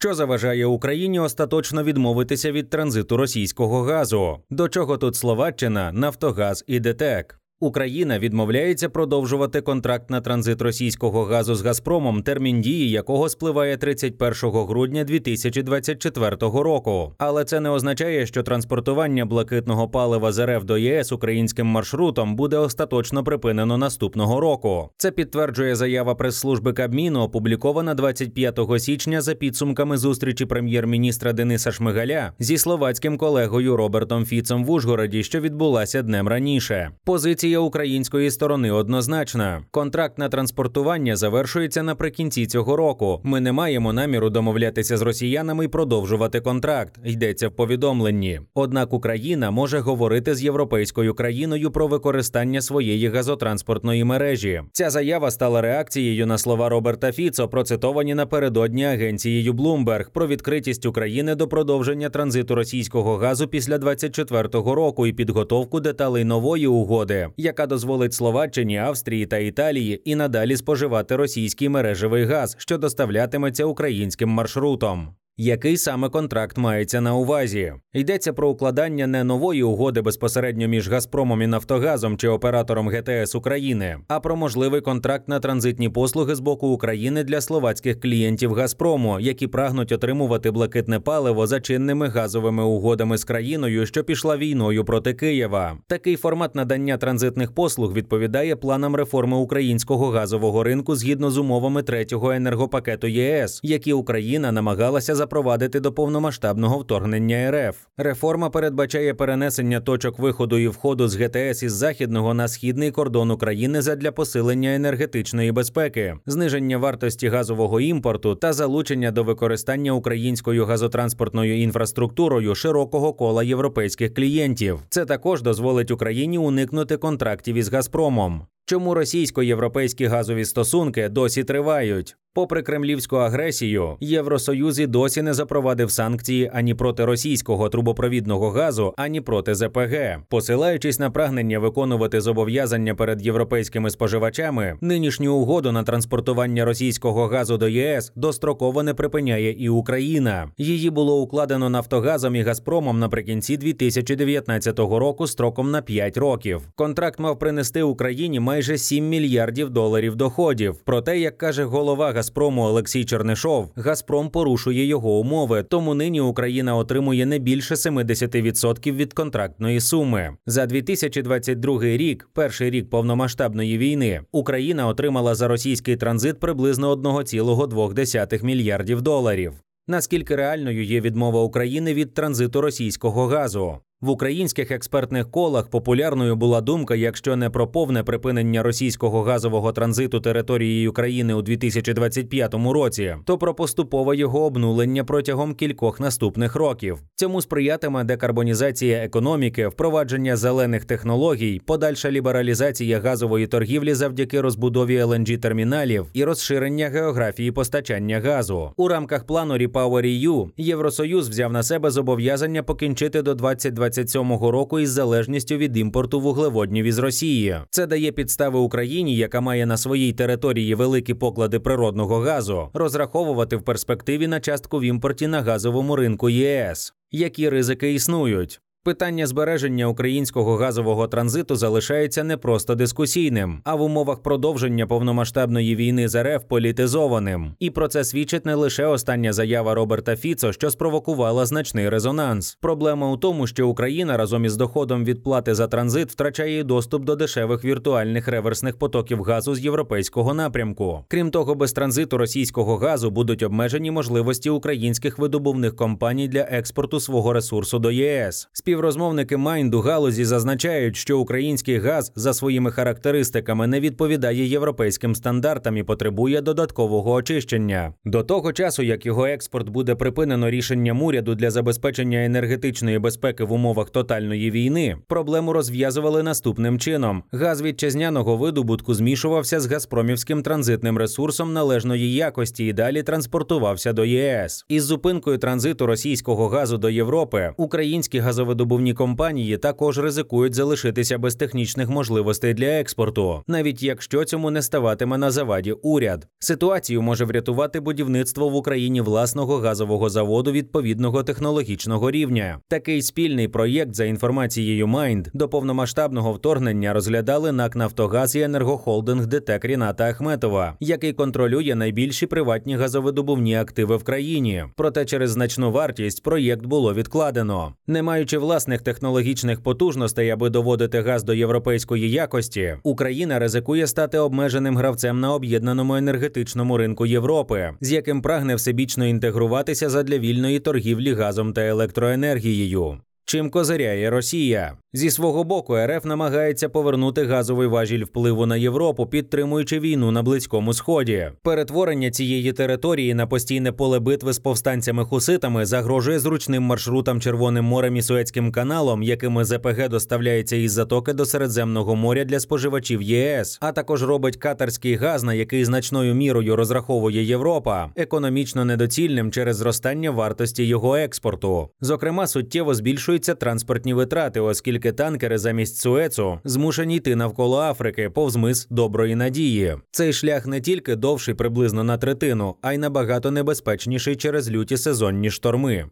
що заважає Україні остаточно відмовитися від транзиту російського газу. До чого тут Словаччина, Нафтогаз і ДТЕК. Україна відмовляється продовжувати контракт на транзит російського газу з Газпромом, термін дії якого спливає 31 грудня 2024 року. Але це не означає, що транспортування блакитного палива з РФ до ЄС українським маршрутом буде остаточно припинено наступного року. Це підтверджує заява прес-служби Кабміну, опублікована 25 січня за підсумками зустрічі прем'єр-міністра Дениса Шмигаля зі словацьким колегою Робертом Фіцем в Ужгороді, що відбулася днем раніше. Позиція Позиція української сторони однозначна. Контракт на транспортування завершується наприкінці цього року. Ми не маємо наміру домовлятися з росіянами і продовжувати контракт. Йдеться в повідомленні. Однак Україна може говорити з європейською країною про використання своєї газотранспортної мережі. Ця заява стала реакцією на слова Роберта Фіцо, процитовані напередодні агенцією Bloomberg про відкритість України до продовження транзиту російського газу після 24-го року і підготовку деталей нової угоди яка дозволить Словаччині, Австрії та Італії і надалі споживати російський мережевий газ, що доставлятиметься українським маршрутом. Який саме контракт мається на увазі? Йдеться про укладання не нової угоди безпосередньо між Газпромом і Нафтогазом чи оператором ГТС України, а про можливий контракт на транзитні послуги з боку України для словацьких клієнтів Газпрому, які прагнуть отримувати блакитне паливо за чинними газовими угодами з країною, що пішла війною проти Києва. Такий формат надання транзитних послуг відповідає планам реформи українського газового ринку згідно з умовами третього енергопакету ЄС, які Україна намагалася запровадити до повномасштабного вторгнення РФ. Реформа передбачає перенесення точок виходу і входу з ГТС із західного на східний кордон України задля посилення енергетичної безпеки, зниження вартості газового імпорту та залучення до використання українською газотранспортною інфраструктурою широкого кола європейських клієнтів. Це також дозволить Україні уникнути контрактів із Газпромом. Чому російсько-європейські газові стосунки досі тривають? Попри кремлівську агресію, Євросоюз і досі не запровадив санкції ані проти російського трубопровідного газу, ані проти ЗПГ, посилаючись на прагнення виконувати зобов'язання перед європейськими споживачами, нинішню угоду на транспортування російського газу до ЄС достроково не припиняє і Україна. Її було укладено Нафтогазом і Газпромом наприкінці 2019 року строком на 5 років. Контракт мав принести Україні майже 7 мільярдів доларів доходів. Проте, як каже голова Газпрому Олексій Чернишов, Газпром порушує його умови, тому нині Україна отримує не більше 70% від контрактної суми. За 2022 рік, перший рік повномасштабної війни, Україна отримала за російський транзит приблизно 1,2 мільярдів доларів. Наскільки реальною є відмова України від транзиту російського газу? В українських експертних колах популярною була думка: якщо не про повне припинення російського газового транзиту територією країни у 2025 році, то про поступове його обнулення протягом кількох наступних років. Цьому сприятиме декарбонізація економіки, впровадження зелених технологій, подальша лібералізація газової торгівлі завдяки розбудові lng терміналів і розширення географії постачання газу. У рамках плану REPowerEU Євросоюз взяв на себе зобов'язання покінчити до 2020 2027 року із залежністю від імпорту вуглеводнів із Росії. Це дає підстави Україні, яка має на своїй території великі поклади природного газу, розраховувати в перспективі на частку в імпорті на газовому ринку ЄС. Які ризики існують? Питання збереження українського газового транзиту залишається не просто дискусійним, а в умовах продовження повномасштабної війни з РФ політизованим. І про це свідчить не лише остання заява Роберта Фіцо, що спровокувала значний резонанс. Проблема у тому, що Україна разом із доходом від плати за транзит втрачає доступ до дешевих віртуальних реверсних потоків газу з європейського напрямку. Крім того, без транзиту російського газу будуть обмежені можливості українських видобувних компаній для експорту свого ресурсу до ЄС. Співрозмовники Майнду галузі зазначають, що український газ за своїми характеристиками не відповідає європейським стандартам і потребує додаткового очищення. До того часу, як його експорт буде припинено рішенням уряду для забезпечення енергетичної безпеки в умовах тотальної війни, проблему розв'язували наступним чином: газ вітчизняного видобутку змішувався з газпромівським транзитним ресурсом належної якості і далі транспортувався до ЄС. Із зупинкою транзиту російського газу до Європи українські газовидобутки газовидобувні компанії також ризикують залишитися без технічних можливостей для експорту, навіть якщо цьому не ставатиме на заваді уряд. Ситуацію може врятувати будівництво в Україні власного газового заводу відповідного технологічного рівня. Такий спільний проєкт за інформацією Майнд до повномасштабного вторгнення розглядали НАК Нафтогаз і енергохолдинг ДТЕК Ріната Ахметова, який контролює найбільші приватні газовидобувні активи в країні. Проте через значну вартість проєкт було відкладено. Не маючи власних технологічних потужностей, аби доводити газ до європейської якості, Україна ризикує стати обмеженим гравцем на об'єднаному енергетичному ринку Європи, з яким прагне всебічно інтегруватися задля вільної торгівлі газом та електроенергією. Чим козиряє Росія зі свого боку, РФ намагається повернути газовий важіль впливу на Європу, підтримуючи війну на близькому сході. Перетворення цієї території на постійне поле битви з повстанцями-хуситами загрожує зручним маршрутам Червоним морем і Суецьким каналом, якими ЗПГ доставляється із затоки до Середземного моря для споживачів ЄС, а також робить катарський газ, на який значною мірою розраховує Європа, економічно недоцільним через зростання вартості його експорту. Зокрема, суттєво збільшуються транспортні витрати, оскільки танкери замість Суецу змушені йти навколо Африки повз мис доброї надії. Цей шлях не тільки довший приблизно на третину, а й набагато небезпечніший через люті сезонні шторми.